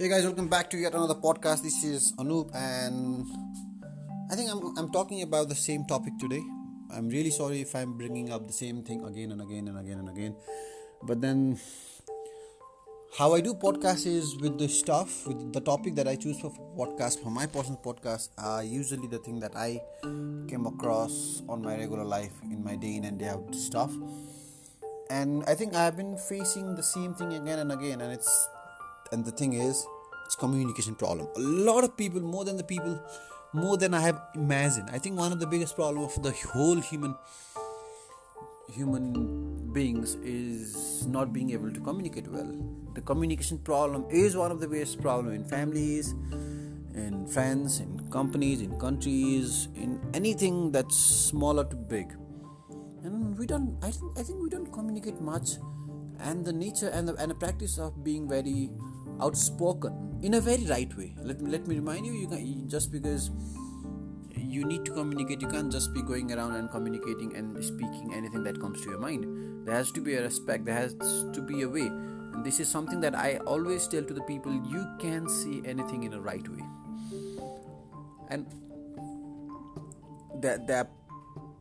Hey guys, welcome back to yet another podcast. This is Anoop, and I think I'm I'm talking about the same topic today. I'm really sorry if I'm bringing up the same thing again and again and again and again, but then how I do podcast is with the stuff, with the topic that I choose for podcast for my personal podcast are usually the thing that I came across on my regular life in my day in and day out stuff. And I think I've been facing the same thing again and again, and it's and the thing is it's communication problem. A lot of people more than the people more than i have imagined. I think one of the biggest problem of the whole human human beings is not being able to communicate well. The communication problem is one of the biggest problem in families in friends in companies in countries in anything that's smaller to big. And we don't i think i think we don't communicate much. And the nature and the, and the practice of being very outspoken in a very right way. Let me let me remind you you can just because you need to communicate you can't just be going around and communicating and speaking anything that comes to your mind. There has to be a respect there has to be a way. And this is something that i always tell to the people you can see anything in a right way. And that there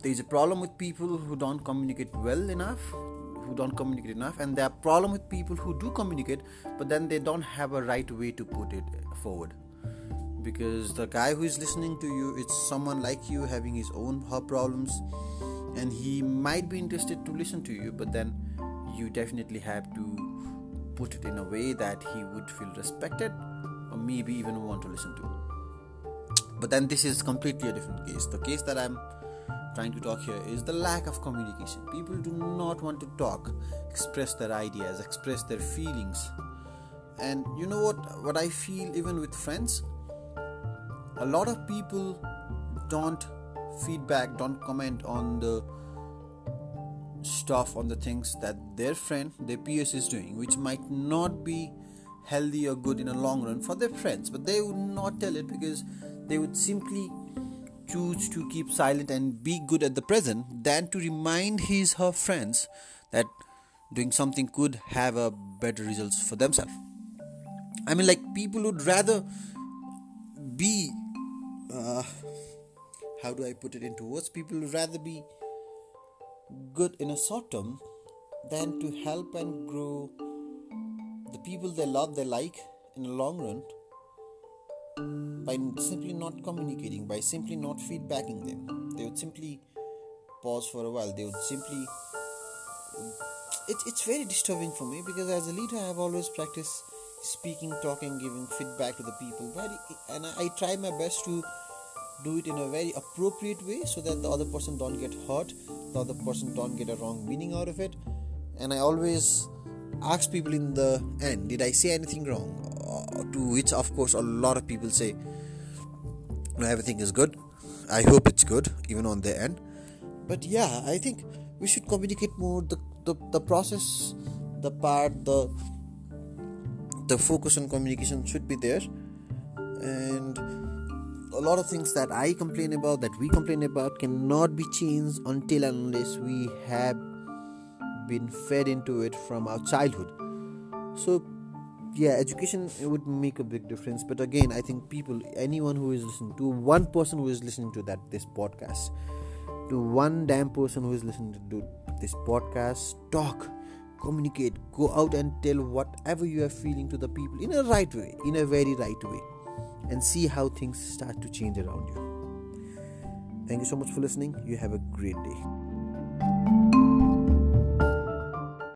there's a problem with people who don't communicate well enough who don't communicate enough and there are problem with people who do communicate but then they don't have a right way to put it forward. Because the guy who is listening to you it's someone like you having his own problems and he might be interested to listen to you but then you definitely have to put it in a way that he would feel respected or maybe even want to listen to. But then this is completely a different case. The case that i'm trying to talk here is the lack of communication. People do not want to talk, express their ideas, express their feelings. And you know what what I feel even with friends? A lot of people don't feedback, don't comment on the stuff on the things that their friend, their peers is doing, which might not be healthy or good in a long run for their friends, but they would not tell it because they would simply choose to keep silent and be good at the present than to remind his her friends that doing something could have a better results for themselves. I mean like people would rather be uh, how do i put it into words? People would rather be good in a short term than to help and grow the people they love they like in the long run by simply not communicating, by simply not feedbacking them. They would simply pause for a while. They would simply. It, it's very disturbing for me because as a leader, I have always practiced speaking, talking, giving feedback to the people. Very, and I, I try my best to do it in a very appropriate way so that the other person don't get hurt, the other person don't get a wrong meaning out of it. And I always ask people in the end, did I say anything wrong? To which, of course, a lot of people say, no, everything is good. I hope it's good, even on their end. But yeah, I think we should communicate more. The, the, the process, the part, the the focus on communication should be there. And a lot of things that I complain about, that we complain about, cannot be changed until and unless we have been fed into it from our childhood. So yeah education would make a big difference. But again i think people anyone who is listening to one person who is listening to that this podcast to one damn person who is listening to this podcast talk communicate go out and tell whatever you are feeling to the people in a right way in a very right way and see how things start to change around you. Thank you so much for listening. You have a great day